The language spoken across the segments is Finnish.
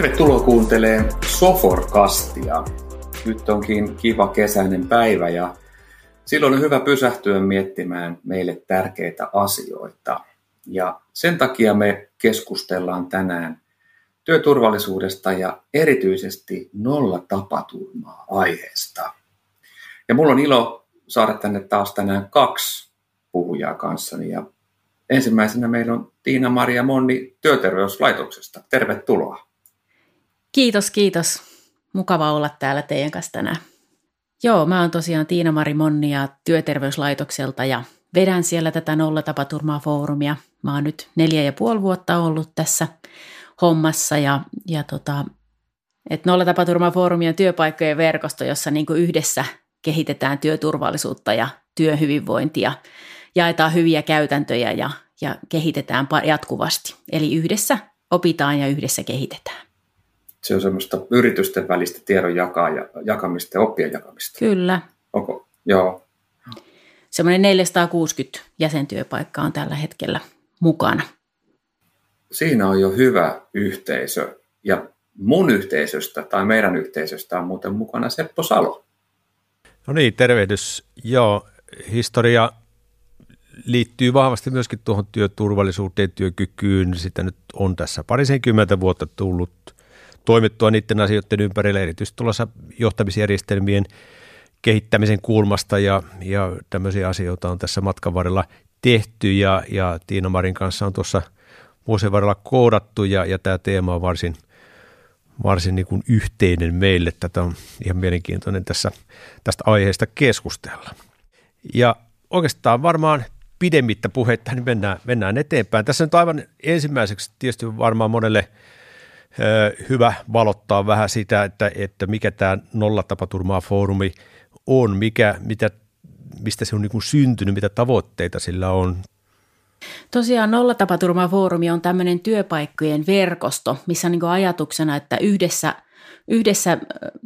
Tervetuloa kuuntelemaan Soforkastia. Nyt onkin kiva kesäinen päivä ja silloin on hyvä pysähtyä miettimään meille tärkeitä asioita. Ja sen takia me keskustellaan tänään työturvallisuudesta ja erityisesti nolla tapaturmaa aiheesta. Ja mulla on ilo saada tänne taas tänään kaksi puhujaa kanssani. Ja ensimmäisenä meillä on Tiina-Maria Monni Työterveyslaitoksesta. Tervetuloa. Kiitos, kiitos. Mukava olla täällä teidän kanssa tänään. Joo, mä oon tosiaan Tiina-Mari Monnia Työterveyslaitokselta ja vedän siellä tätä nollatapaturmaa foorumia. Mä oon nyt neljä ja puoli vuotta ollut tässä hommassa ja, ja tota, että nollatapaturmaa foorumi on työpaikkojen verkosto, jossa niin yhdessä kehitetään työturvallisuutta ja työhyvinvointia, jaetaan hyviä käytäntöjä ja, ja kehitetään jatkuvasti. Eli yhdessä opitaan ja yhdessä kehitetään se on semmoista yritysten välistä tiedon jakaa ja, jakamista ja oppien jakamista. Kyllä. Onko? Joo. Semmoinen 460 jäsentyöpaikkaa on tällä hetkellä mukana. Siinä on jo hyvä yhteisö. Ja mun yhteisöstä tai meidän yhteisöstä on muuten mukana Seppo Salo. No niin, tervehdys. Joo, historia liittyy vahvasti myöskin tuohon työturvallisuuteen, työkykyyn. Sitä nyt on tässä parisenkymmentä vuotta tullut toimittua niiden asioiden ympärillä, erityisesti tuollaisessa johtamisjärjestelmien kehittämisen kulmasta ja, ja tämmöisiä asioita on tässä matkan varrella tehty ja, ja Tiina Marin kanssa on tuossa vuosien varrella koodattu ja, ja tämä teema on varsin, varsin niin kuin yhteinen meille. Tätä on ihan mielenkiintoinen tässä, tästä aiheesta keskustella. Ja oikeastaan varmaan pidemmittä puheita, niin mennään, mennään eteenpäin. Tässä nyt aivan ensimmäiseksi tietysti varmaan monelle – hyvä valottaa vähän sitä, että, että mikä tämä nollatapaturmaa foorumi on, mikä, mitä, mistä se on niin kuin syntynyt, mitä tavoitteita sillä on. Tosiaan nollatapaturmaa foorumi on tämmöinen työpaikkojen verkosto, missä on niin ajatuksena, että yhdessä, yhdessä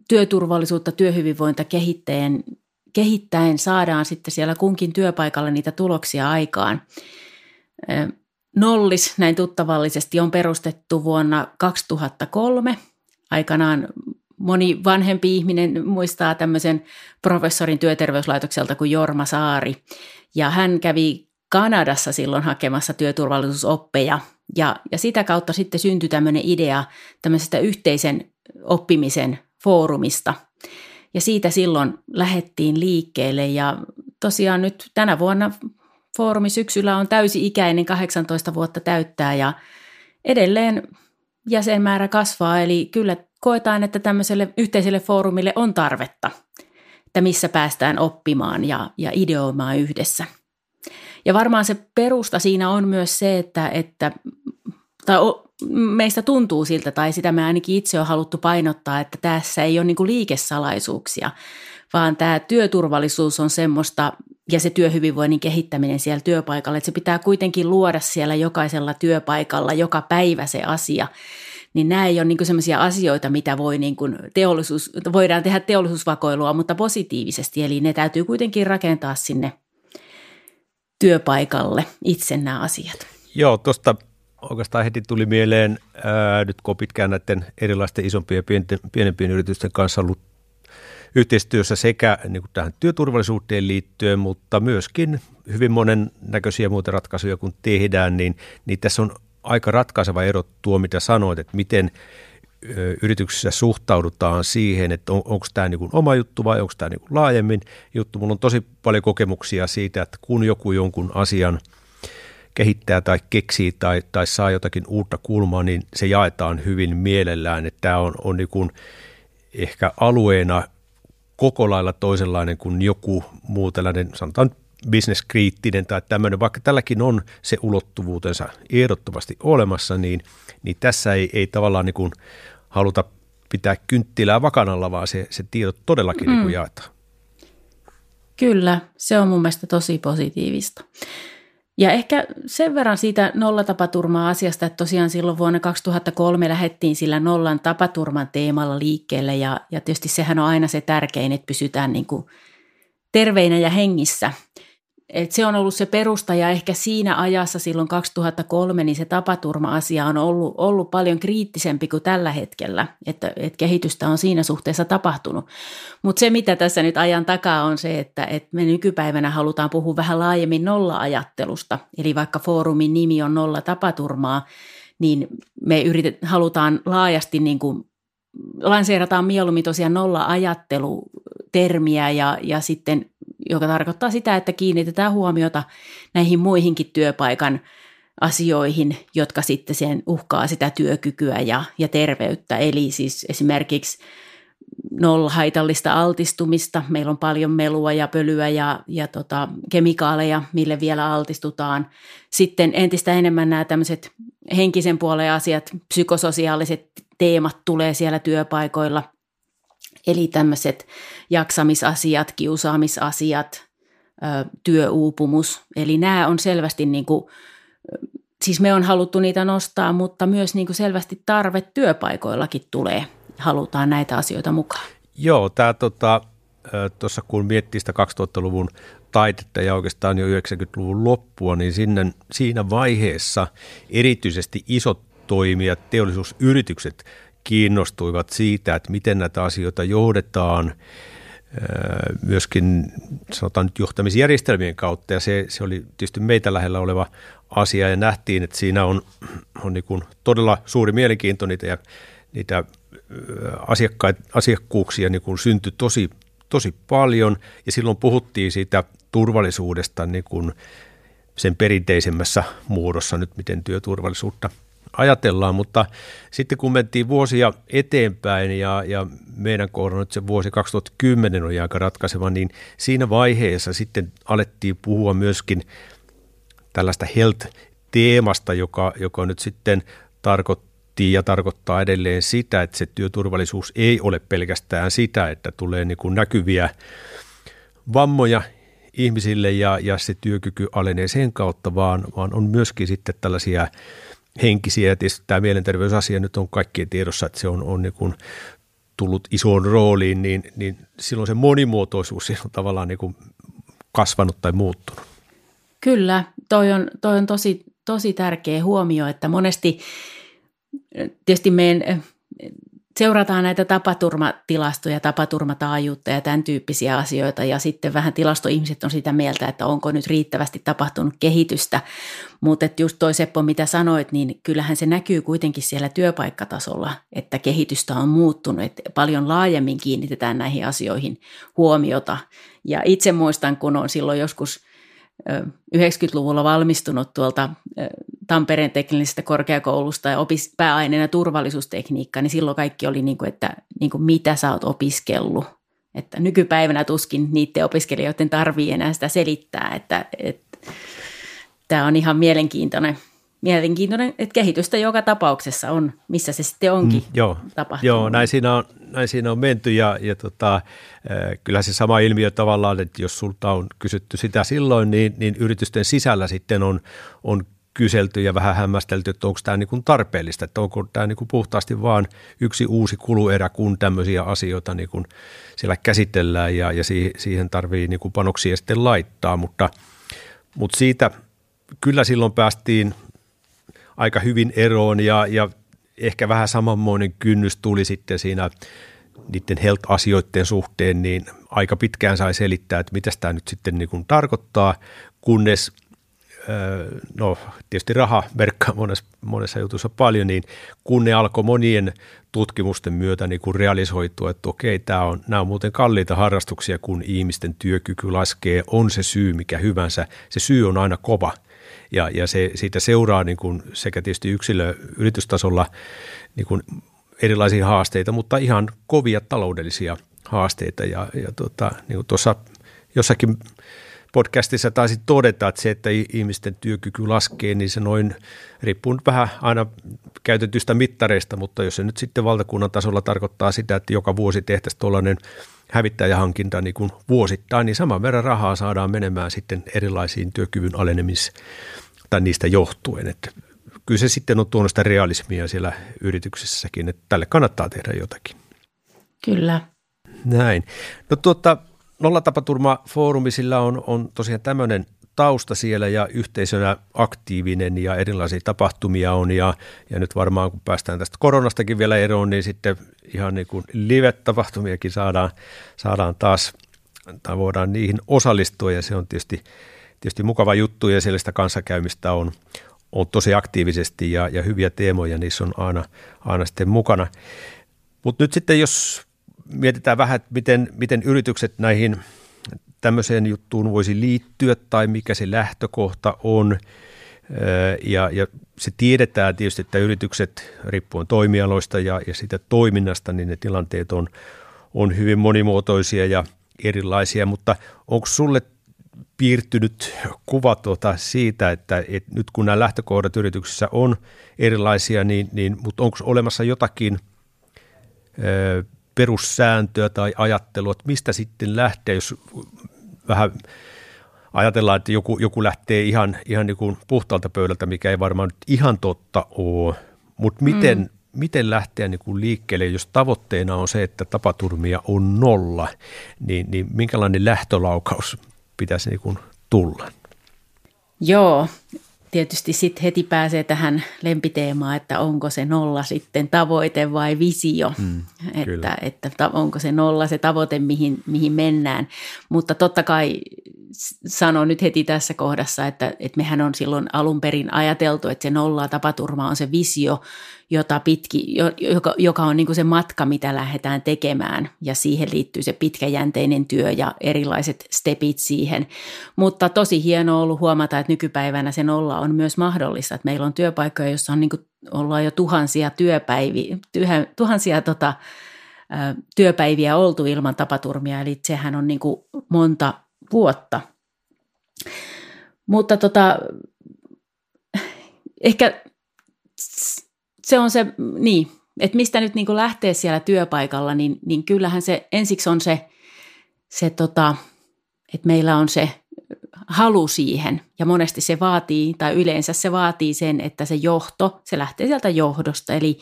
työturvallisuutta, työhyvinvointa kehittäen, kehittäen saadaan sitten siellä kunkin työpaikalla niitä tuloksia aikaan. Nollis näin tuttavallisesti on perustettu vuonna 2003. Aikanaan moni vanhempi ihminen muistaa tämmöisen professorin työterveyslaitokselta kuin Jorma Saari. Ja hän kävi Kanadassa silloin hakemassa työturvallisuusoppeja. Ja, ja sitä kautta sitten syntyi tämmöinen idea tämmöisestä yhteisen oppimisen foorumista. Ja siitä silloin lähettiin liikkeelle ja tosiaan nyt tänä vuonna foorumi syksyllä on täysi-ikäinen, 18 vuotta täyttää ja edelleen jäsenmäärä kasvaa, eli kyllä koetaan, että tämmöiselle yhteiselle foorumille on tarvetta, että missä päästään oppimaan ja, ja ideoimaan yhdessä. Ja varmaan se perusta siinä on myös se, että, että tai meistä tuntuu siltä, tai sitä me ainakin itse on haluttu painottaa, että tässä ei ole niin liikesalaisuuksia, vaan tämä työturvallisuus on semmoista ja se työhyvinvoinnin kehittäminen siellä työpaikalla, että se pitää kuitenkin luoda siellä jokaisella työpaikalla joka päivä se asia, niin nämä ei ole niin sellaisia asioita, mitä voi niin kuin teollisuus, voidaan tehdä teollisuusvakoilua, mutta positiivisesti, eli ne täytyy kuitenkin rakentaa sinne työpaikalle itse nämä asiat. Joo, tuosta oikeastaan heti tuli mieleen, ää, nyt kun pitkään näiden erilaisten isompien ja pienempien yritysten kanssa ollut yhteistyössä sekä niin kuin tähän työturvallisuuteen liittyen, mutta myöskin hyvin monen näköisiä muita ratkaisuja kun tehdään, niin, niin tässä on aika ratkaiseva ero tuo, mitä sanoit, että miten yrityksessä suhtaudutaan siihen, että on, onko tämä niin oma juttu vai onko tämä niin laajemmin juttu. Minulla on tosi paljon kokemuksia siitä, että kun joku jonkun asian kehittää tai keksii tai, tai saa jotakin uutta kulmaa, niin se jaetaan hyvin mielellään. Että tämä on, on niin kuin ehkä alueena koko lailla toisenlainen kuin joku muu tällainen, sanotaan bisneskriittinen tai tämmöinen, vaikka tälläkin on se ulottuvuutensa ehdottomasti olemassa, niin, niin tässä ei, ei tavallaan niin kuin haluta pitää kynttilää vakanalla, vaan se, se tiedot todellakin mm. niin kuin jaetaan. Kyllä, se on mun mielestä tosi positiivista. Ja ehkä sen verran siitä nollatapaturmaa asiasta, että tosiaan silloin vuonna 2003 lähdettiin sillä nollan tapaturman teemalla liikkeelle ja, ja tietysti sehän on aina se tärkein, että pysytään niin kuin terveinä ja hengissä. Et se on ollut se perusta ja ehkä siinä ajassa silloin 2003 niin se tapaturma-asia on ollut, ollut paljon kriittisempi kuin tällä hetkellä, että, että kehitystä on siinä suhteessa tapahtunut. Mutta se mitä tässä nyt ajan takaa on se, että, että me nykypäivänä halutaan puhua vähän laajemmin nolla-ajattelusta, eli vaikka foorumin nimi on nolla tapaturmaa, niin me yritet, halutaan laajasti niin kuin lanseerataan mieluummin tosiaan nolla-ajattelu-termiä ja, ja sitten, joka tarkoittaa sitä, että kiinnitetään huomiota näihin muihinkin työpaikan asioihin, jotka sitten sen uhkaa sitä työkykyä ja, ja terveyttä. Eli siis esimerkiksi nolla haitallista altistumista. Meillä on paljon melua ja pölyä ja, ja tota, kemikaaleja, mille vielä altistutaan. Sitten entistä enemmän nämä tämmöiset henkisen puolen asiat, psykososiaaliset teemat tulee siellä työpaikoilla. Eli tämmöiset jaksamisasiat, kiusaamisasiat, työuupumus. Eli nämä on selvästi niin kuin, siis me on haluttu niitä nostaa, mutta myös niin kuin selvästi tarve työpaikoillakin tulee. Halutaan näitä asioita mukaan. Joo, tämä tota, kun miettii sitä 2000-luvun taidetta ja oikeastaan jo 90-luvun loppua, niin sinne, siinä vaiheessa erityisesti isot toimijat, teollisuusyritykset kiinnostuivat siitä, että miten näitä asioita johdetaan myöskin sanotaan nyt johtamisjärjestelmien kautta. Ja se, se oli tietysti meitä lähellä oleva asia ja nähtiin, että siinä on, on niin kuin todella suuri mielenkiinto niitä ja niitä asiakkuuksia niin kuin syntyi tosi, tosi paljon. Ja silloin puhuttiin siitä turvallisuudesta niin kuin sen perinteisemmässä muodossa nyt, miten työturvallisuutta ajatellaan, mutta sitten kun mentiin vuosia eteenpäin ja, ja meidän kohdalla nyt se vuosi 2010 oli aika ratkaiseva, niin siinä vaiheessa sitten alettiin puhua myöskin tällaista health-teemasta, joka, joka nyt sitten tarkoitti ja tarkoittaa edelleen sitä, että se työturvallisuus ei ole pelkästään sitä, että tulee niin kuin näkyviä vammoja ihmisille ja, ja se työkyky alenee sen kautta, vaan, vaan on myöskin sitten tällaisia henkisiä. Ja tietysti tämä mielenterveysasia nyt on kaikkien tiedossa, että se on, on niin kuin tullut isoon rooliin, niin, niin silloin se monimuotoisuus on tavallaan niin kuin kasvanut tai muuttunut. Kyllä, toi on, toi on tosi, tosi tärkeä huomio, että monesti tietysti meidän seurataan näitä tapaturmatilastoja, tapaturmataajuutta ja tämän tyyppisiä asioita. Ja sitten vähän tilastoihmiset on sitä mieltä, että onko nyt riittävästi tapahtunut kehitystä, mutta just toi Seppo, mitä sanoit, niin kyllähän se näkyy kuitenkin siellä työpaikkatasolla, että kehitystä on muuttunut, että paljon laajemmin kiinnitetään näihin asioihin huomiota. Ja itse muistan, kun on silloin joskus 90-luvulla valmistunut tuolta Tampereen teknillisestä korkeakoulusta ja opis pääaineena turvallisuustekniikka, niin silloin kaikki oli niin kuin, että niin kuin mitä sä oot opiskellut. Että nykypäivänä tuskin niiden opiskelijoiden tarvii enää sitä selittää, että, että tämä on ihan mielenkiintoinen, mielenkiintoinen, että kehitystä joka tapauksessa on, missä se sitten onkin mm, joo, tapahtunut. Joo, näin siinä on, näin siinä on menty ja, ja tota, kyllä se sama ilmiö tavallaan, että jos sulta on kysytty sitä silloin, niin, niin yritysten sisällä sitten on, on kyselty ja vähän hämmästelty, että onko tämä niin tarpeellista, että onko tämä niin puhtaasti vaan yksi uusi kuluerä, kun tämmöisiä asioita niin kuin siellä käsitellään ja, ja siihen tarvii niin panoksia sitten laittaa, mutta, mutta siitä kyllä silloin päästiin aika hyvin eroon ja, ja ehkä vähän samanmoinen kynnys tuli sitten siinä niiden health-asioiden suhteen, niin aika pitkään sai selittää, että mitä tämä nyt sitten niin kuin tarkoittaa, kunnes no tietysti raha merkkaa monessa, monessa jutussa paljon, niin kun ne alkoi monien tutkimusten myötä niin kun realisoitua, että okei, tämä on, nämä on muuten kalliita harrastuksia, kun ihmisten työkyky laskee, on se syy mikä hyvänsä, se syy on aina kova ja, ja se, siitä seuraa niin kuin sekä tietysti yksilö yritystasolla niin kuin erilaisia haasteita, mutta ihan kovia taloudellisia haasteita. Ja, ja tota, niin kuin tuossa jossakin podcastissa taisit todeta, että se, että ihmisten työkyky laskee, niin se noin riippuu vähän aina käytetystä mittareista, mutta jos se nyt sitten valtakunnan tasolla tarkoittaa sitä, että joka vuosi tehtäisiin tuollainen hävittäjähankinta niin kuin vuosittain, niin saman verran rahaa saadaan menemään sitten erilaisiin työkyvyn alenemis- tai niistä johtuen. Että kyllä se sitten on tuonut sitä realismia siellä yrityksessäkin, että tälle kannattaa tehdä jotakin. Kyllä. Näin. No tuota, Nollatapaturma-foorumi, sillä on, on tosiaan tämmöinen tausta siellä ja yhteisönä aktiivinen ja erilaisia tapahtumia on ja, ja nyt varmaan kun päästään tästä koronastakin vielä eroon, niin sitten ihan niin kuin live-tapahtumiakin saadaan, saadaan taas tai voidaan niihin osallistua ja se on tietysti, tietysti mukava juttu ja sellaista kanssakäymistä on, on tosi aktiivisesti ja, ja hyviä teemoja niissä on aina, aina sitten mukana. Mutta nyt sitten jos mietitään vähän, että miten, miten yritykset näihin tämmöiseen juttuun voisi liittyä tai mikä se lähtökohta on. Ja, ja se tiedetään tietysti, että yritykset riippuen toimialoista ja, ja sitä toiminnasta, niin ne tilanteet on, on hyvin monimuotoisia ja erilaisia, mutta onko sulle piirtynyt kuva tuota siitä, että, että nyt kun nämä lähtökohdat yrityksissä on erilaisia, niin, niin mutta onko olemassa jotakin ö, perussääntöä tai ajattelua, että mistä sitten lähtee, jos vähän ajatellaan, että joku, joku lähtee ihan, ihan niin kuin puhtaalta pöydältä, mikä ei varmaan nyt ihan totta ole, mutta miten, mm. miten lähteä niin kuin liikkeelle, jos tavoitteena on se, että tapaturmia on nolla, niin, niin minkälainen lähtölaukaus pitäisi niin kuin tulla? Joo, tietysti sitten heti pääsee tähän lempiteemaan, että onko se nolla sitten tavoite vai visio, mm, että, että onko se nolla se tavoite, mihin, mihin mennään. Mutta totta kai sanon nyt heti tässä kohdassa, että, että mehän on silloin alun perin ajateltu, että se nolla tapaturma on se visio, jota pitki, joka, joka on niin kuin se matka, mitä lähdetään tekemään ja siihen liittyy se pitkäjänteinen työ ja erilaiset stepit siihen. Mutta tosi hienoa ollut huomata, että nykypäivänä se nolla on myös mahdollista, että meillä on työpaikkoja, joissa on niin kuin, ollaan jo tuhansia työpäiviä, tuhansia tota, työpäiviä oltu ilman tapaturmia, eli sehän on niin kuin monta vuotta. Mutta tota, ehkä se on se, niin, että mistä nyt niin lähtee siellä työpaikalla, niin, niin kyllähän se ensiksi on se, se tota, että meillä on se halu siihen. Ja monesti se vaatii tai yleensä se vaatii sen, että se johto, se lähtee sieltä johdosta. Eli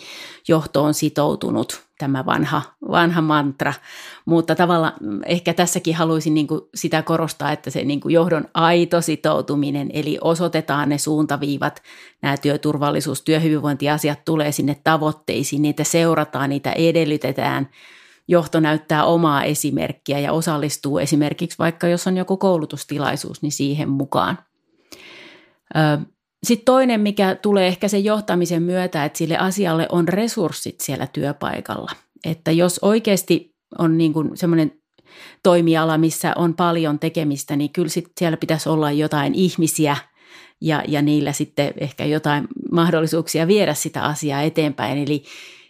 johto on sitoutunut, tämä vanha, vanha mantra, mutta tavallaan ehkä tässäkin haluaisin niin sitä korostaa, että se niin johdon aito sitoutuminen, eli osoitetaan ne suuntaviivat, nämä työturvallisuus, työhyvinvointiasiat tulee sinne tavoitteisiin, niitä seurataan, niitä edellytetään – johto näyttää omaa esimerkkiä ja osallistuu esimerkiksi vaikka jos on joku koulutustilaisuus, niin siihen mukaan. Sitten toinen, mikä tulee ehkä sen johtamisen myötä, että sille asialle on resurssit siellä työpaikalla. Että jos oikeasti on niin kuin semmoinen toimiala, missä on paljon tekemistä, niin kyllä sit siellä pitäisi olla jotain ihmisiä ja, ja niillä sitten ehkä jotain mahdollisuuksia viedä sitä asiaa eteenpäin. Eli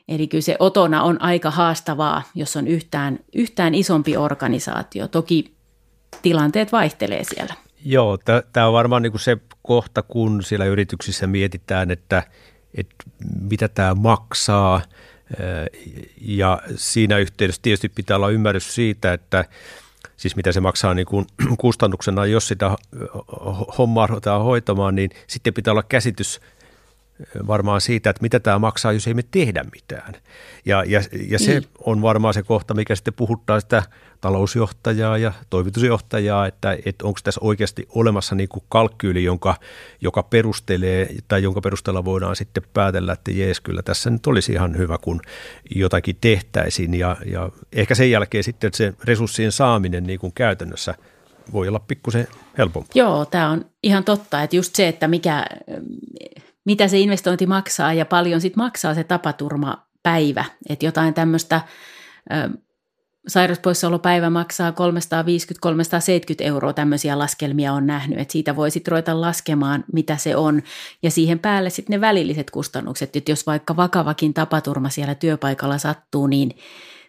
Eli kyllä se otona on aika haastavaa, jos on yhtään, yhtään isompi organisaatio. Toki tilanteet vaihtelee siellä. Joo, tämä on varmaan niinku se kohta, kun siellä yrityksissä mietitään, että, että mitä tämä maksaa. Ja siinä yhteydessä tietysti pitää olla ymmärrys siitä, että siis mitä se maksaa niin kuin kustannuksena, jos sitä hommaa ruvetaan hoitamaan, niin sitten pitää olla käsitys varmaan siitä, että mitä tämä maksaa, jos ei me tehdä mitään. Ja, ja, ja se niin. on varmaan se kohta, mikä sitten puhuttaa sitä talousjohtajaa ja toimitusjohtajaa, että, että onko tässä oikeasti olemassa niin kuin kalkkyyli, jonka, joka perustelee tai jonka perusteella voidaan sitten päätellä, että jees, kyllä tässä nyt olisi ihan hyvä, kun jotakin tehtäisiin. Ja, ja ehkä sen jälkeen sitten se resurssien saaminen niin kuin käytännössä voi olla pikkusen helpompaa. Joo, tämä on ihan totta, että just se, että mikä mitä se investointi maksaa ja paljon sitten maksaa se tapaturmapäivä. Että jotain tämmöistä sairauspoissaolopäivä maksaa 350-370 euroa, tämmöisiä laskelmia on nähnyt, että siitä voi sitten ruveta laskemaan, mitä se on, ja siihen päälle sitten ne välilliset kustannukset, että jos vaikka vakavakin tapaturma siellä työpaikalla sattuu, niin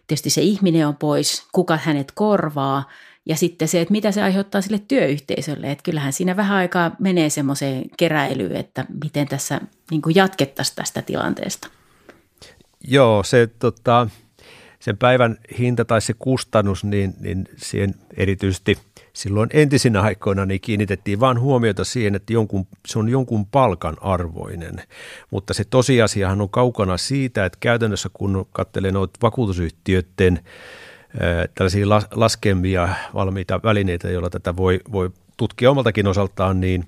tietysti se ihminen on pois, kuka hänet korvaa, ja sitten se, että mitä se aiheuttaa sille työyhteisölle, että kyllähän siinä vähän aikaa menee semmoiseen keräilyyn, että miten tässä niin jatkettaisiin tästä tilanteesta. Joo, se tota, sen päivän hinta tai se kustannus, niin, niin siihen erityisesti silloin entisinä aikoina niin kiinnitettiin vain huomiota siihen, että jonkun, se on jonkun palkan arvoinen. Mutta se tosiasiahan on kaukana siitä, että käytännössä kun katselee noita vakuutusyhtiöiden tällaisia laskemia valmiita välineitä, joilla tätä voi, voi tutkia omaltakin osaltaan, niin,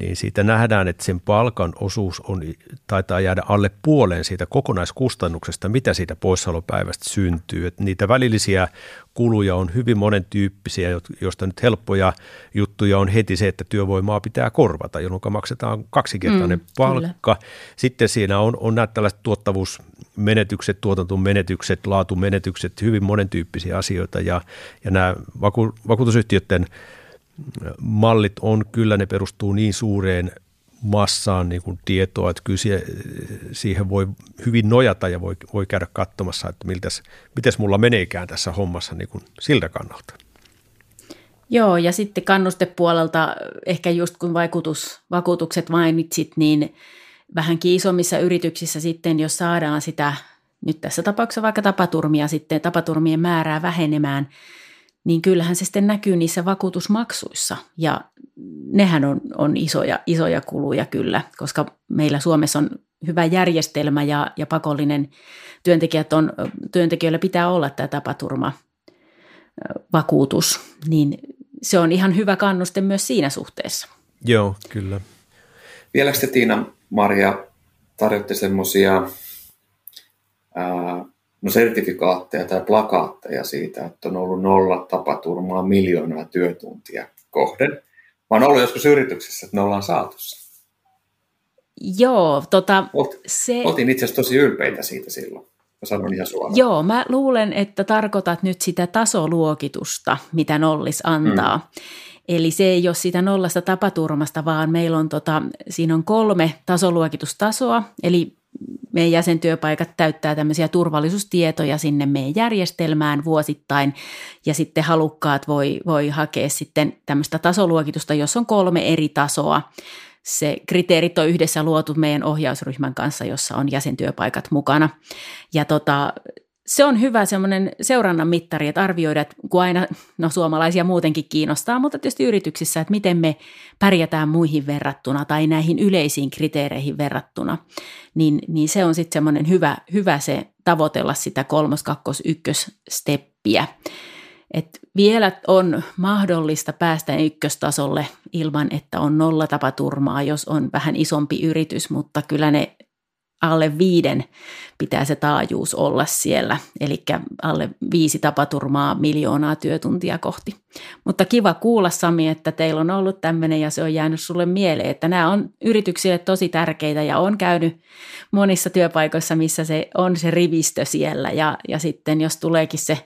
niin siitä nähdään, että sen palkan osuus on, taitaa jäädä alle puoleen siitä kokonaiskustannuksesta, mitä siitä poissaolopäivästä syntyy. Että niitä välillisiä kuluja on hyvin monen tyyppisiä, joista nyt helppoja juttuja on heti se, että työvoimaa pitää korvata, jolloin maksetaan kaksikertainen mm, palkka. Kyllä. Sitten siinä on, on nämä tällaiset tuottavuusmenetykset, tuotantomenetykset, laatumenetykset, hyvin monen tyyppisiä asioita ja, ja nämä vaku, vakuutusyhtiöiden mallit on kyllä, ne perustuu niin suureen massaan niin kuin tietoa, että kyllä siihen voi hyvin nojata ja voi, voi käydä katsomassa, että miltäs, mites mulla meneekään tässä hommassa niin kuin siltä kannalta. Joo, ja sitten kannustepuolelta ehkä just kun vaikutus, vakuutukset mainitsit, niin vähänkin isommissa yrityksissä sitten, jos saadaan sitä, nyt tässä tapauksessa vaikka tapaturmia sitten, tapaturmien määrää vähenemään, niin kyllähän se sitten näkyy niissä vakuutusmaksuissa. Ja nehän on, on isoja, isoja kuluja kyllä, koska meillä Suomessa on hyvä järjestelmä ja, ja pakollinen työntekijät on, työntekijöillä pitää olla tämä tapaturma vakuutus, niin se on ihan hyvä kannuste myös siinä suhteessa. Joo, kyllä. Vieläkö te Tiina Maria tarjotte semmoisia no sertifikaatteja tai plakaatteja siitä, että on ollut nolla tapaturmaa miljoonaa työtuntia kohden. Oon ollut joskus yrityksessä, että ne ollaan saatu Joo, tota, Olt, se... Oltiin itse asiassa tosi ylpeitä siitä silloin. Mä sanon ihan suoraan. Joo, mä luulen, että tarkoitat nyt sitä tasoluokitusta, mitä Nollis antaa. Mm. Eli se ei ole sitä nollasta tapaturmasta, vaan meillä on, tota, siinä on kolme tasoluokitustasoa, eli meidän jäsentyöpaikat täyttää tämmöisiä turvallisuustietoja sinne meidän järjestelmään vuosittain ja sitten halukkaat voi, voi hakea sitten tämmöistä tasoluokitusta, jos on kolme eri tasoa. Se kriteerit on yhdessä luotu meidän ohjausryhmän kanssa, jossa on jäsentyöpaikat mukana. Ja tota, se on hyvä semmoinen seurannan mittari, että arvioida, että kun aina, no suomalaisia muutenkin kiinnostaa, mutta tietysti yrityksissä, että miten me pärjätään muihin verrattuna tai näihin yleisiin kriteereihin verrattuna, niin, niin se on sitten semmoinen hyvä, hyvä se tavoitella sitä kolmos, kakkos, ykkös steppiä. Et vielä on mahdollista päästä ykköstasolle ilman, että on nolla tapaturmaa, jos on vähän isompi yritys, mutta kyllä ne alle viiden pitää se taajuus olla siellä, eli alle viisi tapaturmaa miljoonaa työtuntia kohti. Mutta kiva kuulla Sami, että teillä on ollut tämmöinen ja se on jäänyt sulle mieleen, että nämä on yrityksille tosi tärkeitä ja on käynyt monissa työpaikoissa, missä se on se rivistö siellä ja, ja sitten jos tuleekin se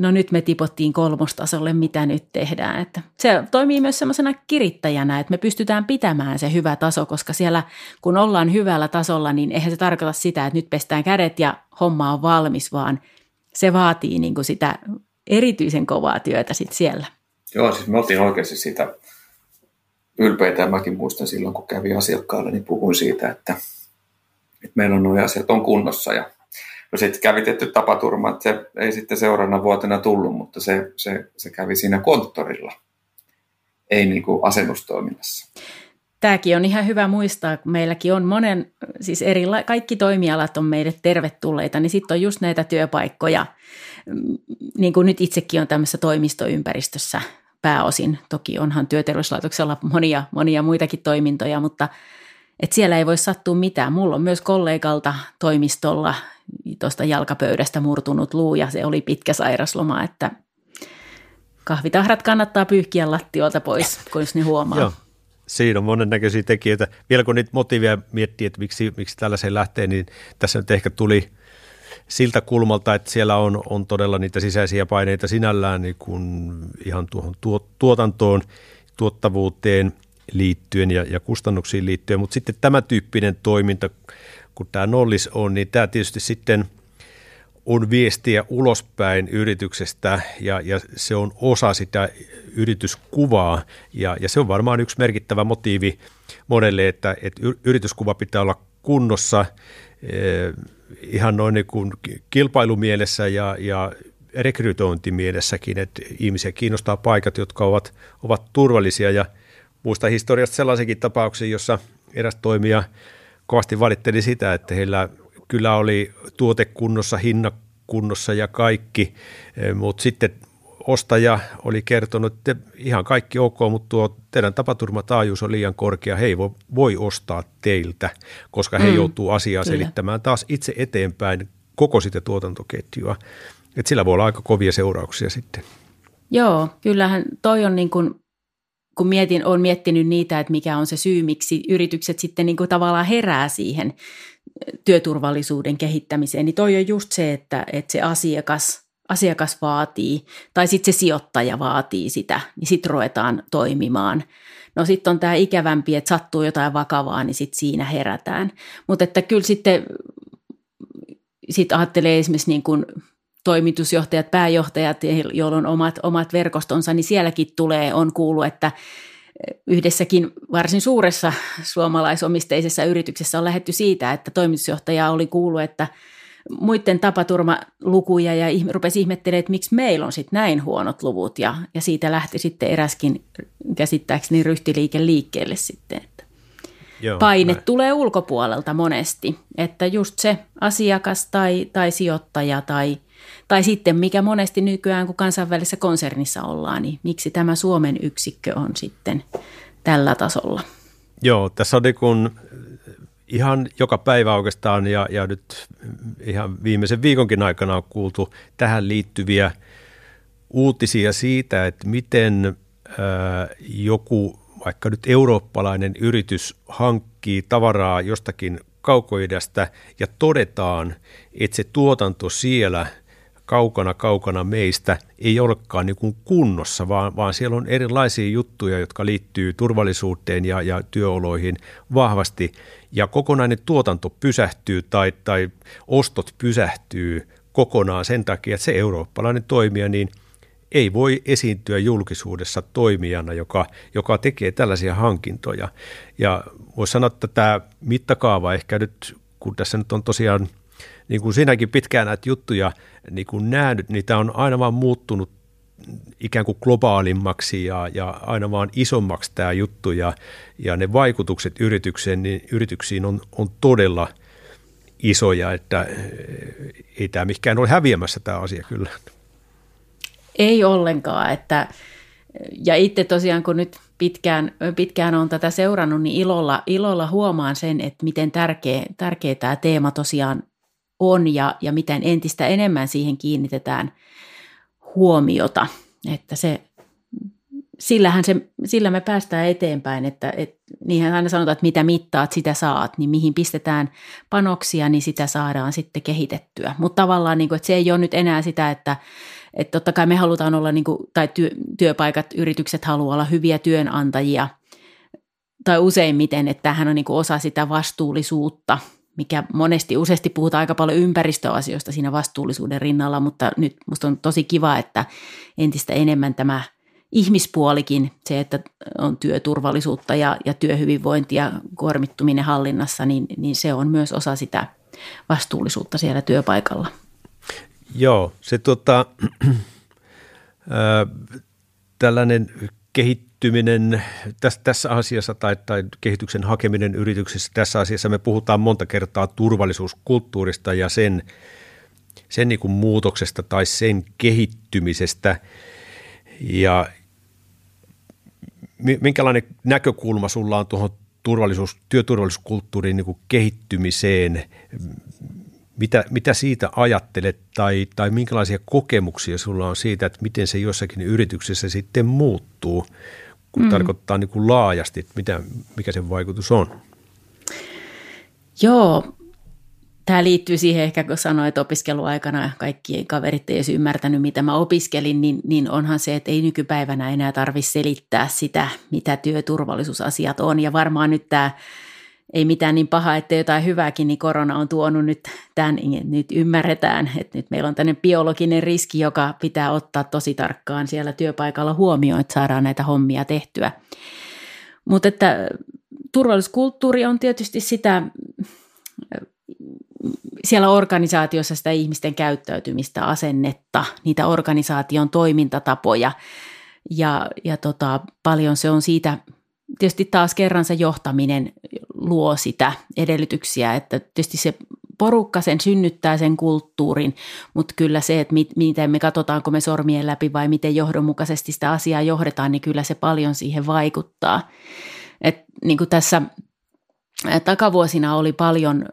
no nyt me tipottiin kolmostasolle, mitä nyt tehdään. Että se toimii myös semmoisena kirittäjänä, että me pystytään pitämään se hyvä taso, koska siellä kun ollaan hyvällä tasolla, niin eihän se tarkoita sitä, että nyt pestään kädet ja homma on valmis, vaan se vaatii niin kuin sitä erityisen kovaa työtä sitten siellä. Joo, siis me oltiin oikeasti sitä ylpeitä ja mäkin muistan silloin, kun kävi asiakkaalla, niin puhuin siitä, että, että meillä on nuo asiat on kunnossa ja No sitten kävi tietty tapaturma, että se ei sitten seuraavana vuotena tullut, mutta se, se, se kävi siinä konttorilla, ei niin kuin asennustoiminnassa. Tämäkin on ihan hyvä muistaa, kun meilläkin on monen, siis eri, kaikki toimialat on meille tervetulleita, niin sitten on just näitä työpaikkoja, mm, niin kuin nyt itsekin on tämmöisessä toimistoympäristössä pääosin. Toki onhan työterveyslaitoksella monia, monia muitakin toimintoja, mutta et siellä ei voi sattua mitään. Mulla on myös kollegalta toimistolla tuosta jalkapöydästä murtunut luu ja se oli pitkä sairasloma, että kahvitahrat kannattaa pyyhkiä lattioilta pois, kun ne huomaa. Joo. Siinä on monennäköisiä tekijöitä. Vielä kun niitä motiiveja miettii, että miksi, miksi tällaiseen lähtee, niin tässä nyt ehkä tuli siltä kulmalta, että siellä on, on todella niitä sisäisiä paineita sinällään niin kuin ihan tuohon tuotantoon, tuottavuuteen liittyen ja, ja kustannuksiin liittyen, mutta sitten tämä tyyppinen toiminta, kun tämä nollis on, niin tämä tietysti sitten on viestiä ulospäin yrityksestä ja, ja se on osa sitä yrityskuvaa. Ja, ja se on varmaan yksi merkittävä motiivi monelle, että, että yrityskuva pitää olla kunnossa eh, ihan noin niin kuin kilpailumielessä ja, ja rekrytointimielessäkin, että ihmisiä kiinnostaa paikat, jotka ovat, ovat turvallisia. Ja muista historiasta sellaisenkin tapauksen, jossa eräs toimija – kovasti valitteli sitä, että heillä kyllä oli tuote kunnossa, hinna kunnossa ja kaikki, eh, mutta sitten ostaja oli kertonut, että ihan kaikki ok, mutta tuo teidän tapaturmataajuus on liian korkea, he ei voi, voi ostaa teiltä, koska he mm, joutuu asiaa kyllä. selittämään taas itse eteenpäin koko sitä tuotantoketjua. Et sillä voi olla aika kovia seurauksia sitten. Joo, kyllähän toi on niin kuin, kun mietin, olen miettinyt niitä, että mikä on se syy, miksi yritykset sitten niin kuin tavallaan herää siihen työturvallisuuden kehittämiseen, niin toi on just se, että, että se asiakas, asiakas vaatii, tai sitten se sijoittaja vaatii sitä, niin sitten ruvetaan toimimaan. No sitten on tämä ikävämpi, että sattuu jotain vakavaa, niin sitten siinä herätään. Mutta että kyllä sitten sit ajattelee esimerkiksi niin kuin toimitusjohtajat, pääjohtajat, joilla on omat, omat verkostonsa, niin sielläkin tulee, on kuullut, että yhdessäkin varsin suuressa suomalaisomisteisessa yrityksessä on lähetty siitä, että toimitusjohtaja oli kuullut, että muiden tapaturmalukuja ja rupesi ihmettelemään, että miksi meillä on sitten näin huonot luvut ja, ja siitä lähti sitten eräskin käsittääkseni ryhtiliike liikkeelle sitten. Että Joo, Paine näin. tulee ulkopuolelta monesti, että just se asiakas tai, tai sijoittaja tai – tai sitten mikä monesti nykyään, kun kansainvälisessä konsernissa ollaan, niin miksi tämä Suomen yksikkö on sitten tällä tasolla? Joo, tässä on niin ihan joka päivä oikeastaan ja, ja nyt ihan viimeisen viikonkin aikana on kuultu tähän liittyviä uutisia siitä, että miten ää, joku vaikka nyt eurooppalainen yritys hankkii tavaraa jostakin kaukoidästä ja todetaan, että se tuotanto siellä – kaukana kaukana meistä ei olekaan niin kuin kunnossa, vaan, vaan siellä on erilaisia juttuja, jotka liittyy turvallisuuteen ja, ja työoloihin vahvasti. Ja kokonainen tuotanto pysähtyy tai, tai ostot pysähtyy kokonaan sen takia, että se eurooppalainen toimija niin ei voi esiintyä julkisuudessa toimijana, joka, joka tekee tällaisia hankintoja. Ja voisi sanoa, että tämä mittakaava ehkä nyt, kun tässä nyt on tosiaan – niin kuin sinäkin pitkään näitä juttuja niin kuin nähnyt, niitä on aina vaan muuttunut ikään kuin globaalimmaksi ja, ja aina vaan isommaksi tämä juttu ja, ja ne vaikutukset yritykseen, niin yrityksiin on, on todella isoja, että ei tämä mikään ole häviämässä tämä asia kyllä. Ei ollenkaan, että ja itse tosiaan kun nyt pitkään, pitkään on tätä seurannut, niin ilolla, ilolla huomaan sen, että miten tärkeä, tärkeä tämä teema tosiaan on ja, ja miten entistä enemmän siihen kiinnitetään huomiota. Että se, sillähän se, sillä me päästään eteenpäin, että et, niinhän aina sanotaan, että mitä mittaat, sitä saat, niin mihin pistetään panoksia, niin sitä saadaan sitten kehitettyä. Mutta tavallaan, niin kuin, että se ei ole nyt enää sitä, että että totta kai me halutaan olla, niin kuin, tai työ, työpaikat, yritykset haluaa olla hyviä työnantajia, tai useimmiten, että tämähän on niin kuin osa sitä vastuullisuutta – mikä monesti, useasti puhutaan aika paljon ympäristöasioista siinä vastuullisuuden rinnalla, mutta nyt musta on tosi kiva, että entistä enemmän tämä ihmispuolikin, se, että on työturvallisuutta ja, ja työhyvinvointi ja kuormittuminen hallinnassa, niin, niin se on myös osa sitä vastuullisuutta siellä työpaikalla. Joo, se tota, äh, tällainen kehittyminen tässä, tässä asiassa tai, tai kehityksen hakeminen yrityksissä, tässä asiassa me puhutaan monta kertaa turvallisuuskulttuurista ja sen, sen niin kuin muutoksesta tai sen kehittymisestä. Ja minkälainen näkökulma sulla on tuohon turvallisuus, työturvallisuuskulttuurin niin kuin kehittymiseen? Mitä, mitä siitä ajattelet tai, tai minkälaisia kokemuksia sulla on siitä, että miten se jossakin yrityksessä sitten muuttuu, kun mm. tarkoittaa niin kuin laajasti, että mitä, mikä sen vaikutus on? Joo, tämä liittyy siihen ehkä, kun sanoit opiskeluaikana kaikki kaverit ei edes ymmärtänyt, mitä mä opiskelin, niin, niin onhan se, että ei nykypäivänä enää tarvitse selittää sitä, mitä työturvallisuusasiat on. Ja varmaan nyt tämä ei mitään niin pahaa, että jotain hyvääkin, niin korona on tuonut nyt tämän, niin nyt ymmärretään, että nyt meillä on tämmöinen biologinen riski, joka pitää ottaa tosi tarkkaan siellä työpaikalla huomioon, että saadaan näitä hommia tehtyä. Mutta että turvallisuuskulttuuri on tietysti sitä, siellä organisaatiossa sitä ihmisten käyttäytymistä, asennetta, niitä organisaation toimintatapoja ja, ja tota, paljon se on siitä – tietysti taas kerran se johtaminen luo sitä edellytyksiä, että tietysti se porukka sen synnyttää sen kulttuurin, mutta kyllä se, että mit, miten me katsotaanko me sormien läpi vai miten johdonmukaisesti sitä asiaa johdetaan, niin kyllä se paljon siihen vaikuttaa. Et, niin kuin tässä takavuosina oli paljon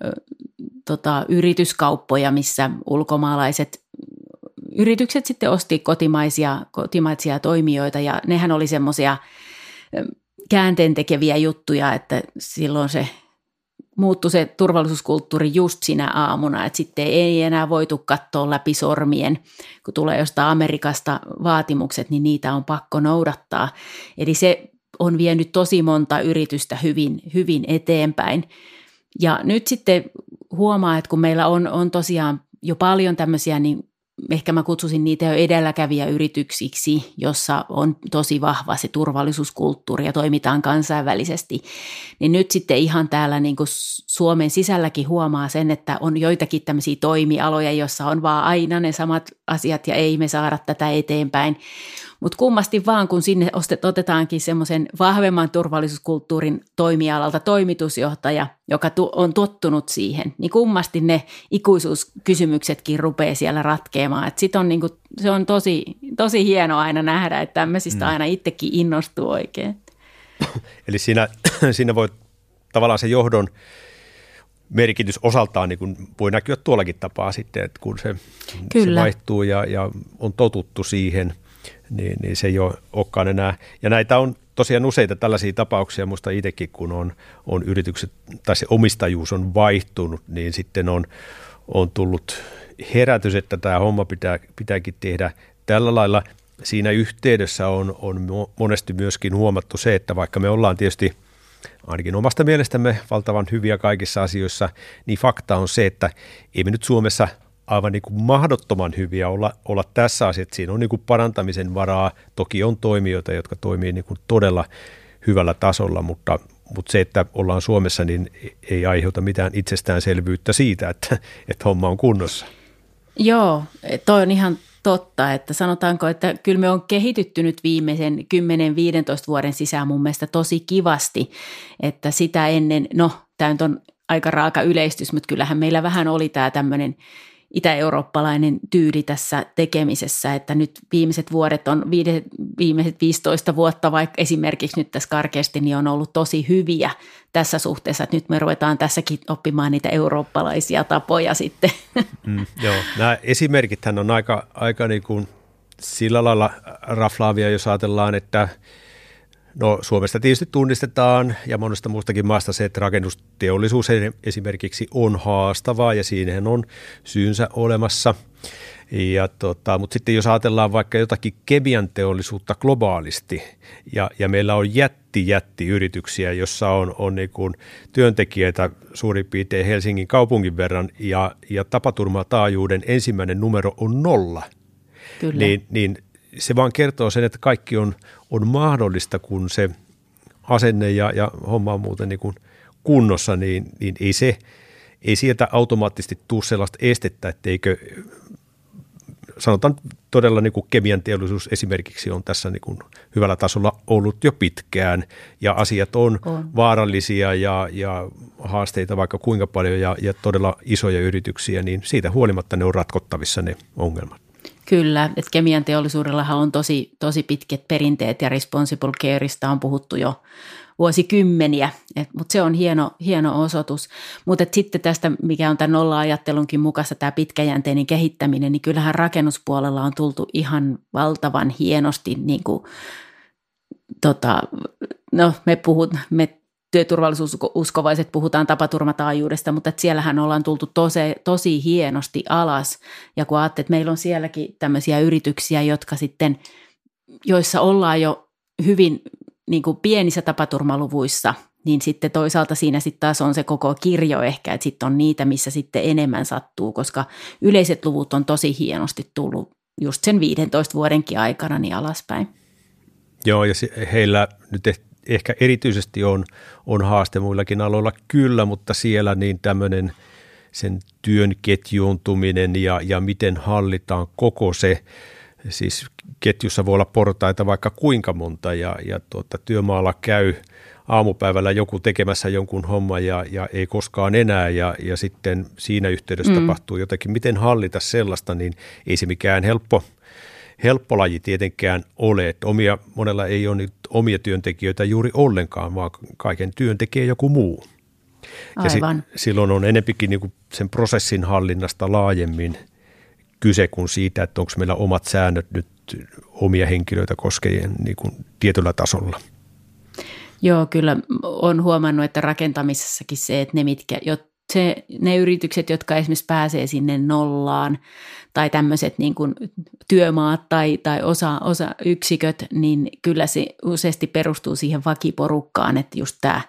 tota, yrityskauppoja, missä ulkomaalaiset yritykset sitten osti kotimaisia, kotimaisia toimijoita ja nehän oli semmoisia käänteentekeviä juttuja, että silloin se muuttui se turvallisuuskulttuuri just sinä aamuna, että sitten ei enää voitu katsoa läpi sormien, kun tulee jostain Amerikasta vaatimukset, niin niitä on pakko noudattaa. Eli se on vienyt tosi monta yritystä hyvin, hyvin eteenpäin. Ja nyt sitten huomaa, että kun meillä on, on tosiaan jo paljon tämmöisiä niin ehkä mä kutsusin niitä jo edelläkävijäyrityksiksi, jossa on tosi vahva se turvallisuuskulttuuri ja toimitaan kansainvälisesti, niin nyt sitten ihan täällä niin kuin Suomen sisälläkin huomaa sen, että on joitakin tämmöisiä toimialoja, joissa on vaan aina ne samat asiat ja ei me saada tätä eteenpäin. Mutta kummasti vaan, kun sinne otetaankin semmoisen vahvemman turvallisuuskulttuurin toimialalta toimitusjohtaja, joka on tottunut siihen, niin kummasti ne ikuisuuskysymyksetkin rupeaa siellä ratkeamaan. Et sit on niinku, se on tosi, tosi hienoa aina nähdä, että tämmöisistä mm. aina itsekin innostuu oikein. Eli siinä, siinä voi tavallaan se johdon merkitys osaltaan niin kuin voi näkyä tuollakin tapaa sitten, että kun se, se vaihtuu ja, ja on totuttu siihen – niin, niin se ei ole, olekaan enää. Ja näitä on tosiaan useita tällaisia tapauksia, muista itsekin, kun on, on yritykset, tai se omistajuus on vaihtunut, niin sitten on, on tullut herätys, että tämä homma pitää, pitääkin tehdä tällä lailla. Siinä yhteydessä on, on monesti myöskin huomattu se, että vaikka me ollaan tietysti ainakin omasta mielestämme valtavan hyviä kaikissa asioissa, niin fakta on se, että ei me nyt Suomessa – aivan niin kuin mahdottoman hyviä olla, olla tässä asiassa. Siinä on niin kuin parantamisen varaa. Toki on toimijoita, jotka toimii niin kuin todella hyvällä tasolla, mutta, mutta se, että ollaan Suomessa, niin ei aiheuta mitään itsestäänselvyyttä siitä, että, että homma on kunnossa. Joo, toi on ihan totta, että sanotaanko, että kyllä me on kehitytty nyt viimeisen 10-15 vuoden sisään mun mielestä tosi kivasti, että sitä ennen, no tämä nyt on aika raaka yleistys, mutta kyllähän meillä vähän oli tämä tämmöinen itä-eurooppalainen tyyli tässä tekemisessä, että nyt viimeiset vuodet on, viimeiset 15 vuotta vaikka esimerkiksi nyt tässä karkeasti, niin on ollut tosi hyviä tässä suhteessa, että nyt me ruvetaan tässäkin oppimaan niitä eurooppalaisia tapoja sitten. Mm, joo, nämä esimerkithän on aika, aika niin kuin sillä lailla raflaavia, jos ajatellaan, että No Suomesta tietysti tunnistetaan ja monesta muustakin maasta se, että rakennusteollisuus esimerkiksi on haastavaa ja siinähän on syynsä olemassa. Ja tota, mutta sitten jos ajatellaan vaikka jotakin kemian teollisuutta globaalisti ja, ja meillä on jätti jätti yrityksiä, jossa on, on niin kuin työntekijöitä suurin piirtein Helsingin kaupungin verran ja, ja tapaturmataajuuden ensimmäinen numero on nolla, Kyllä. Niin, niin se vaan kertoo sen, että kaikki on, on mahdollista, kun se asenne ja, ja homma on muuten niin kuin kunnossa, niin, niin ei, se, ei sieltä automaattisesti tule sellaista estettä, etteikö sanotaan todella niin kuin kemian teollisuus esimerkiksi on tässä niin kuin hyvällä tasolla ollut jo pitkään ja asiat on, on. vaarallisia ja, ja haasteita vaikka kuinka paljon ja, ja todella isoja yrityksiä, niin siitä huolimatta ne on ratkottavissa ne ongelmat. Kyllä, että kemian teollisuudellahan on tosi, tosi pitkät perinteet ja responsible careista on puhuttu jo vuosikymmeniä, mutta se on hieno, hieno osoitus. Mutta sitten tästä, mikä on tämän nolla-ajattelunkin mukassa, tämä pitkäjänteinen kehittäminen, niin kyllähän rakennuspuolella on tultu ihan valtavan hienosti, niin kuin, tota, no me, puhut, me työturvallisuususkovaiset puhutaan tapaturmataajuudesta, mutta että siellähän ollaan tultu tosi, tosi hienosti alas. Ja kun ajattelet, että meillä on sielläkin tämmöisiä yrityksiä, jotka sitten, joissa ollaan jo hyvin niin kuin pienissä tapaturmaluvuissa, niin sitten toisaalta siinä sitten taas on se koko kirjo ehkä, että sitten on niitä, missä sitten enemmän sattuu, koska yleiset luvut on tosi hienosti tullut just sen 15 vuodenkin aikana niin alaspäin. Joo, ja heillä nyt ehkä erityisesti on, on haaste muillakin aloilla kyllä, mutta siellä niin tämmöinen sen työn ketjuuntuminen ja, ja miten hallitaan koko se, siis ketjussa voi olla portaita vaikka kuinka monta ja, ja tuota, työmaalla käy aamupäivällä joku tekemässä jonkun homman ja, ja ei koskaan enää ja, ja sitten siinä yhteydessä mm. tapahtuu jotakin. Miten hallita sellaista, niin ei se mikään helppo, helppo laji tietenkään ole. Että omia, monella ei ole nyt omia työntekijöitä juuri ollenkaan, vaan kaiken työn tekee joku muu. Aivan. Ja si, silloin on enempikin niin sen prosessin hallinnasta laajemmin kyse kuin siitä, että onko meillä omat säännöt nyt omia henkilöitä koskien niin kuin tietyllä tasolla. Joo, kyllä on huomannut, että rakentamisessakin se, että ne, mitkä, se, ne yritykset, jotka esimerkiksi pääsee sinne nollaan tai tämmöiset niin kuin työmaat tai, tai osa, osa yksiköt, niin kyllä se useasti perustuu siihen vakiporukkaan, että just tämä,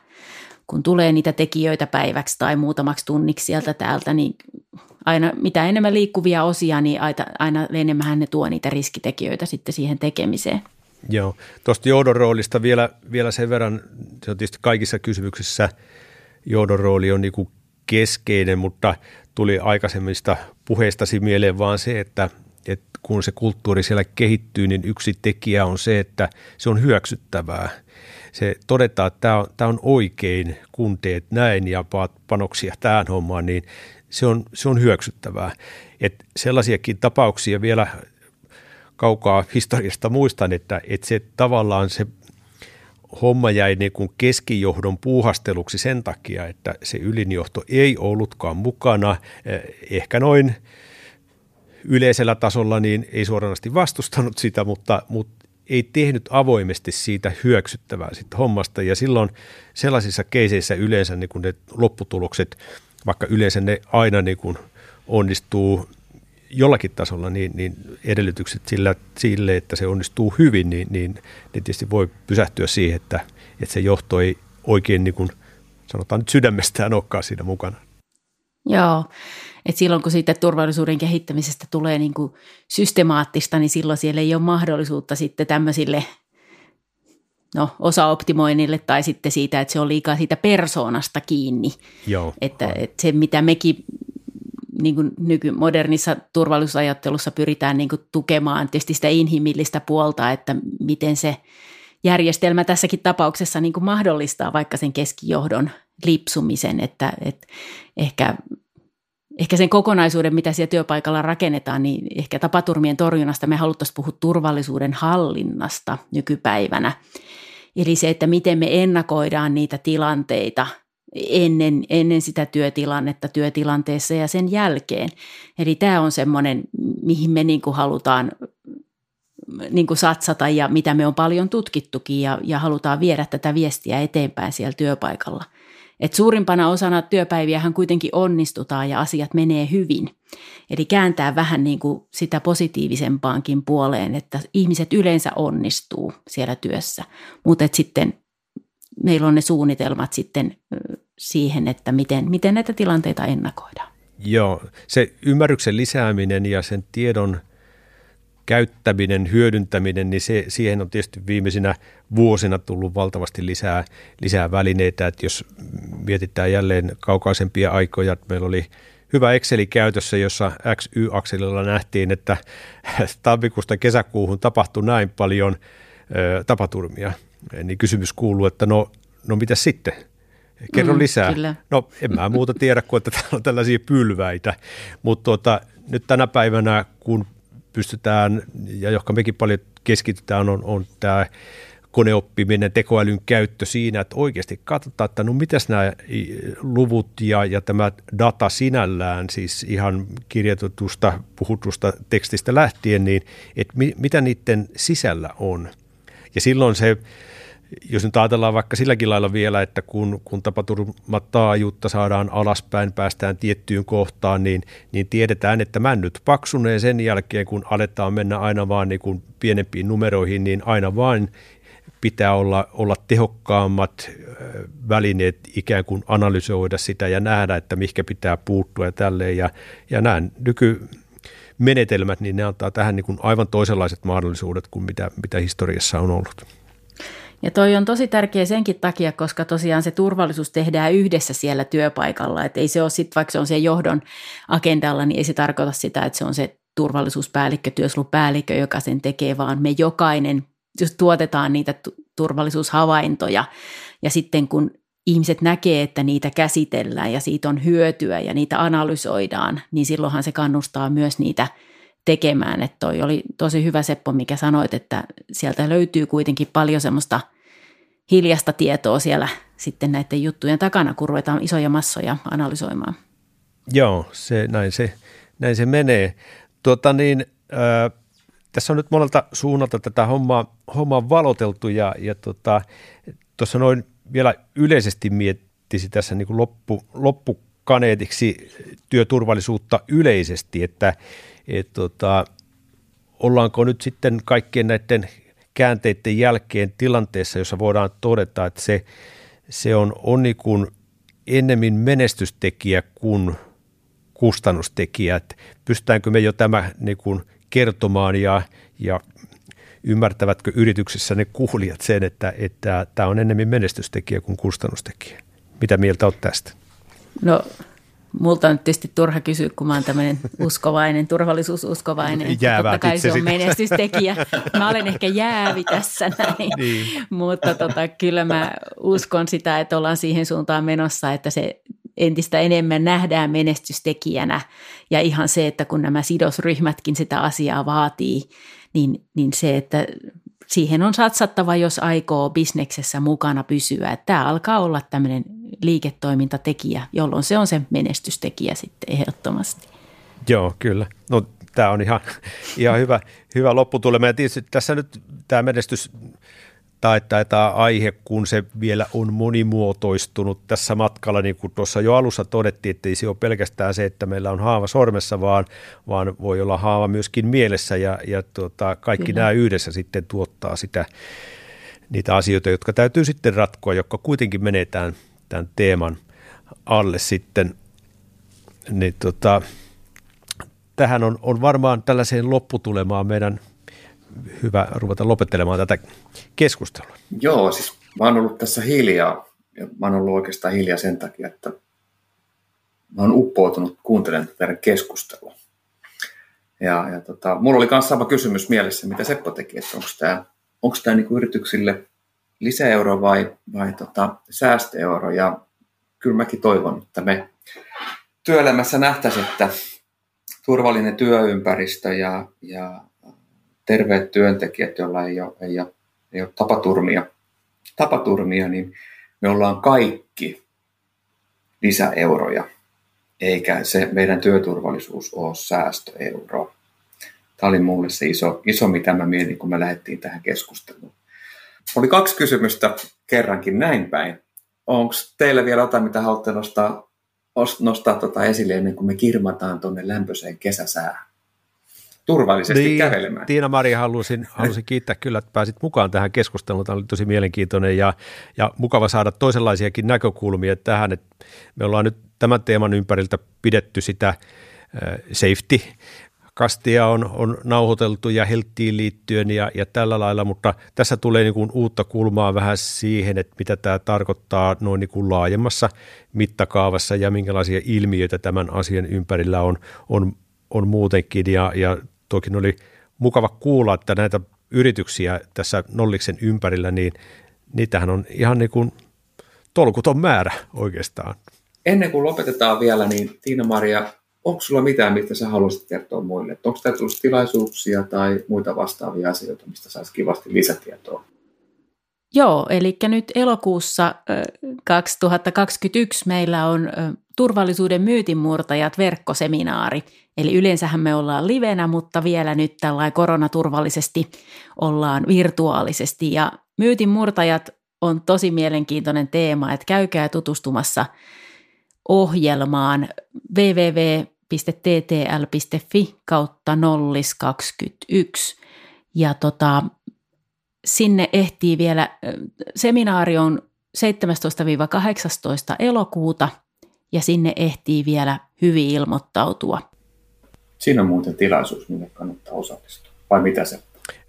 kun tulee niitä tekijöitä päiväksi tai muutamaksi tunniksi sieltä täältä, niin aina mitä enemmän liikkuvia osia, niin aina, aina enemmän ne tuo niitä riskitekijöitä sitten siihen tekemiseen. Joo, tuosta johdon roolista vielä, vielä sen verran, se on tietysti kaikissa kysymyksissä johdon rooli on niin kuin keskeinen, mutta tuli aikaisemmista puheistasi mieleen vaan se, että, että kun se kulttuuri siellä kehittyy, niin yksi tekijä on se, että se on hyväksyttävää. Se todetaan, että tämä on, tämä on oikein, kun teet näin ja paat panoksia tähän hommaan, niin se on, se on hyväksyttävää. Et sellaisiakin tapauksia vielä kaukaa historiasta muistan, että, että se tavallaan se homma jäi niin kuin keskijohdon puuhasteluksi sen takia, että se ylinjohto ei ollutkaan mukana. Eh, ehkä noin yleisellä tasolla niin ei suoranaisesti vastustanut sitä, mutta, mutta ei tehnyt avoimesti siitä hyöksyttävää siitä hommasta. Ja silloin sellaisissa keiseissä yleensä niin kuin ne lopputulokset, vaikka yleensä ne aina niin kuin onnistuu jollakin tasolla niin, niin edellytykset sillä, sille, että se onnistuu hyvin, niin, niin, niin tietysti voi pysähtyä siihen, että, että se johto ei oikein niin kuin, sanotaan nyt sydämestään olekaan siinä mukana. Joo, että silloin kun siitä turvallisuuden kehittämisestä tulee niin kuin systemaattista, niin silloin siellä ei ole mahdollisuutta sitten tämmöisille no, osaoptimoinnille tai sitten siitä, että se on liikaa siitä persoonasta kiinni. Joo, että, että se, mitä mekin niin kuin nykymodernissa turvallisuusajattelussa pyritään niin kuin tukemaan tietysti sitä inhimillistä puolta, että miten se järjestelmä tässäkin tapauksessa niin kuin mahdollistaa vaikka sen keskijohdon lipsumisen, että, että ehkä, ehkä sen kokonaisuuden, mitä siellä työpaikalla rakennetaan, niin ehkä tapaturmien torjunnasta me haluttaisiin puhua turvallisuuden hallinnasta nykypäivänä. Eli se, että miten me ennakoidaan niitä tilanteita – ennen, ennen sitä työtilannetta työtilanteessa ja sen jälkeen. Eli tämä on semmoinen, mihin me niin kuin halutaan niin kuin satsata ja mitä me on paljon tutkittukin ja, ja halutaan viedä tätä viestiä eteenpäin siellä työpaikalla. Et suurimpana osana työpäiviähän kuitenkin onnistutaan ja asiat menee hyvin. Eli kääntää vähän niin kuin sitä positiivisempaankin puoleen, että ihmiset yleensä onnistuu siellä työssä, mutta sitten meillä on ne suunnitelmat sitten siihen, että miten, miten näitä tilanteita ennakoidaan. Joo, se ymmärryksen lisääminen ja sen tiedon käyttäminen, hyödyntäminen, niin se, siihen on tietysti viimeisinä vuosina tullut valtavasti lisää, lisää välineitä. Että jos mietitään jälleen kaukaisempia aikoja, että meillä oli hyvä Exceli käytössä, jossa XY-akselilla nähtiin, että tammikuusta kesäkuuhun tapahtui näin paljon tapaturmia – niin kysymys kuuluu, että no, no mitä sitten? Kerro mm, lisää. Kyllä. No en mä muuta tiedä kuin, että täällä on tällaisia pylväitä, mutta tuota, nyt tänä päivänä, kun pystytään, ja johon mekin paljon keskitytään, on, on tämä koneoppiminen, tekoälyn käyttö siinä, että oikeasti katsotaan, että no mitäs nämä luvut ja, ja tämä data sinällään, siis ihan kirjoitetusta, puhutusta tekstistä lähtien, niin että mi, mitä niiden sisällä on. Ja silloin se jos nyt ajatellaan vaikka silläkin lailla vielä, että kun, kun tapaturmataajuutta saadaan alaspäin, päästään tiettyyn kohtaan, niin, niin tiedetään, että männyt paksunee sen jälkeen, kun aletaan mennä aina vaan niin kuin pienempiin numeroihin, niin aina vain pitää olla, olla tehokkaammat välineet ikään kuin analysoida sitä ja nähdä, että mihinkä pitää puuttua ja tälleen. Ja, ja nämä nykymenetelmät, niin ne antaa tähän niin kuin aivan toisenlaiset mahdollisuudet kuin mitä, mitä historiassa on ollut. Ja toi on tosi tärkeä senkin takia, koska tosiaan se turvallisuus tehdään yhdessä siellä työpaikalla. Että ei se ole sitten, vaikka se on se johdon agendalla, niin ei se tarkoita sitä, että se on se turvallisuuspäällikkö, työsuojelupäällikkö, joka sen tekee, vaan me jokainen, jos tuotetaan niitä työturvallisuushavaintoja. Ja sitten kun ihmiset näkee, että niitä käsitellään ja siitä on hyötyä ja niitä analysoidaan, niin silloinhan se kannustaa myös niitä tekemään. Että toi oli tosi hyvä Seppo, mikä sanoit, että sieltä löytyy kuitenkin paljon semmoista hiljasta tietoa siellä sitten näiden juttujen takana, kun ruvetaan isoja massoja analysoimaan. Joo, se, näin, se, näin se menee. Tuota niin, äh, tässä on nyt monelta suunnalta tätä hommaa, hommaa valoteltu ja, ja tuossa tota, noin vielä yleisesti miettisi tässä niin kuin loppu, loppukaneetiksi työturvallisuutta yleisesti, että et, tota, ollaanko nyt sitten kaikkien näiden käänteiden jälkeen tilanteessa, jossa voidaan todeta, että se, se on, on niin kuin ennemmin menestystekijä kuin kustannustekijä. Että pystytäänkö me jo tämä niin kuin kertomaan ja, ja ymmärtävätkö yrityksissä ne kuulijat sen, että, että tämä on enemmän menestystekijä kuin kustannustekijä. Mitä mieltä olet tästä? No multa on tietysti turha kysyä, kun mä oon tämmöinen uskovainen, turvallisuususkovainen. Jäävää Totta kai se on menestystekijä. Mä olen ehkä jäävi tässä näin. Niin. Mutta tota, kyllä mä uskon sitä, että ollaan siihen suuntaan menossa, että se entistä enemmän nähdään menestystekijänä. Ja ihan se, että kun nämä sidosryhmätkin sitä asiaa vaatii, niin, niin se, että siihen on satsattava, jos aikoo bisneksessä mukana pysyä. Tämä alkaa olla tämmöinen liiketoimintatekijä, jolloin se on se menestystekijä sitten ehdottomasti. Joo, kyllä. No tämä on ihan, ihan hyvä, hyvä lopputulema. Ja tietysti tässä nyt tämä menestys tai tämä aihe, kun se vielä on monimuotoistunut tässä matkalla, niin kuin tuossa jo alussa todettiin, että ei se ole pelkästään se, että meillä on haava sormessa, vaan, vaan voi olla haava myöskin mielessä ja, ja tuota, kaikki Kyllä. nämä yhdessä sitten tuottaa sitä, niitä asioita, jotka täytyy sitten ratkoa, jotka kuitenkin menee tämän, tämän teeman alle sitten. Niin tota, tähän on, on varmaan tällaiseen lopputulemaan meidän hyvä ruveta lopettelemaan tätä keskustelua. Joo, siis mä oon ollut tässä hiljaa, ja mä oon ollut oikeastaan hiljaa sen takia, että mä oon uppoutunut kuuntelemaan tätä keskustelua. Ja, ja tota, mulla oli myös sama kysymys mielessä, mitä Seppo teki, että onko tämä onko tämä niinku yrityksille lisäeuro vai, vai tota, säästöeuro. Ja kyllä mäkin toivon, että me työelämässä nähtäisiin, että turvallinen työympäristö ja, ja terveet työntekijät, joilla ei ole, ei ole, ei ole tapaturmia, tapaturmia, niin me ollaan kaikki lisäeuroja, eikä se meidän työturvallisuus ole säästöeuro. Tämä oli mulle se iso, iso mitä mä mietin, kun me lähdettiin tähän keskusteluun. Oli kaksi kysymystä kerrankin näin päin. Onko teillä vielä jotain, mitä haluatte nostaa, nostaa tota esille ennen kuin me kirmataan tuonne lämpöiseen kesäsäähän? Turvallisesti niin, kävelemään. Tiina-Mari, halusin, halusin kiittää kyllä, että pääsit mukaan tähän keskusteluun. Tämä oli tosi mielenkiintoinen ja, ja mukava saada toisenlaisiakin näkökulmia tähän. Että me ollaan nyt tämän teeman ympäriltä pidetty sitä safety kastia on, on nauhoiteltu ja helttiin liittyen ja, ja tällä lailla, mutta tässä tulee niin kuin uutta kulmaa vähän siihen, että mitä tämä tarkoittaa noin niin kuin laajemmassa mittakaavassa ja minkälaisia ilmiöitä tämän asian ympärillä on, on, on muutenkin ja, ja toki oli mukava kuulla, että näitä yrityksiä tässä Nolliksen ympärillä, niin niitähän on ihan niin kuin tolkuton määrä oikeastaan. Ennen kuin lopetetaan vielä, niin Tiina-Maria, onko sulla mitään, mistä sä haluaisit kertoa muille? Että onko täällä tullut tilaisuuksia tai muita vastaavia asioita, mistä saisi kivasti lisätietoa? Joo, eli nyt elokuussa 2021 meillä on turvallisuuden myytinmurtajat verkkoseminaari. Eli yleensähän me ollaan livenä, mutta vielä nyt tällainen koronaturvallisesti ollaan virtuaalisesti. Ja myytinmurtajat on tosi mielenkiintoinen teema, että käykää tutustumassa ohjelmaan www.ttl.fi kautta nollis 21. Ja tota, sinne ehtii vielä, seminaari on 17-18 elokuuta ja sinne ehtii vielä hyvin ilmoittautua. Siinä on muuten tilaisuus, minne kannattaa osallistua. Vai mitä se?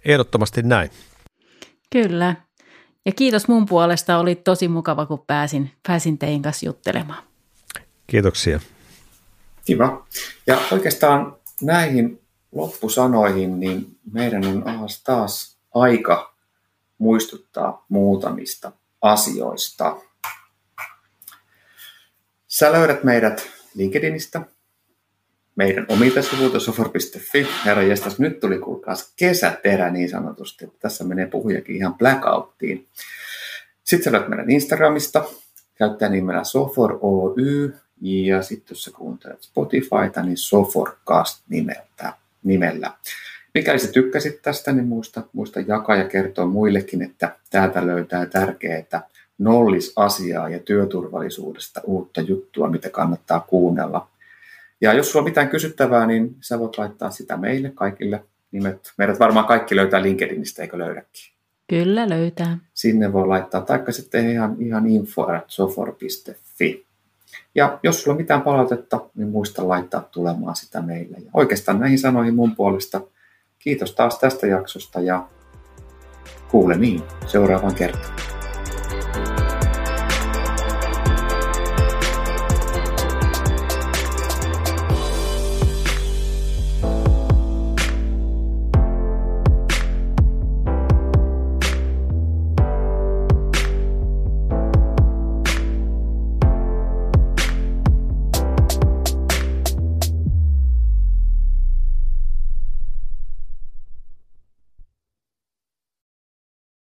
Ehdottomasti näin. Kyllä. Ja kiitos mun puolesta. Oli tosi mukava, kun pääsin, pääsin teidän kanssa juttelemaan. Kiitoksia. Kiva. Ja oikeastaan näihin loppusanoihin, niin meidän on taas aika muistuttaa muutamista asioista. Sä löydät meidät LinkedInistä, meidän omilta sivuilta sofor.fi. Herra jestas, nyt tuli kuulkaas kesäterä niin sanotusti. Tässä menee puhujakin ihan blackouttiin. Sitten sä löydät meidän Instagramista, käyttää nimellä Sofor Oy, ja sitten jos sä kuuntelet Spotifyta, niin Soforcast nimeltä, nimellä. Mikäli sä tykkäsit tästä, niin muista, muista jakaa ja kertoa muillekin, että täältä löytää tärkeää nollisasiaa ja työturvallisuudesta uutta juttua, mitä kannattaa kuunnella. Ja jos sulla on mitään kysyttävää, niin sä voit laittaa sitä meille kaikille nimet. Meidät varmaan kaikki löytää LinkedInistä, eikö löydäkin? Kyllä löytää. Sinne voi laittaa, taikka sitten ihan, ihan info.sofor.fi. Ja jos sulla on mitään palautetta, niin muista laittaa tulemaan sitä meille. Ja oikeastaan näihin sanoihin mun puolesta kiitos taas tästä jaksosta ja kuulemiin seuraavan kertaan.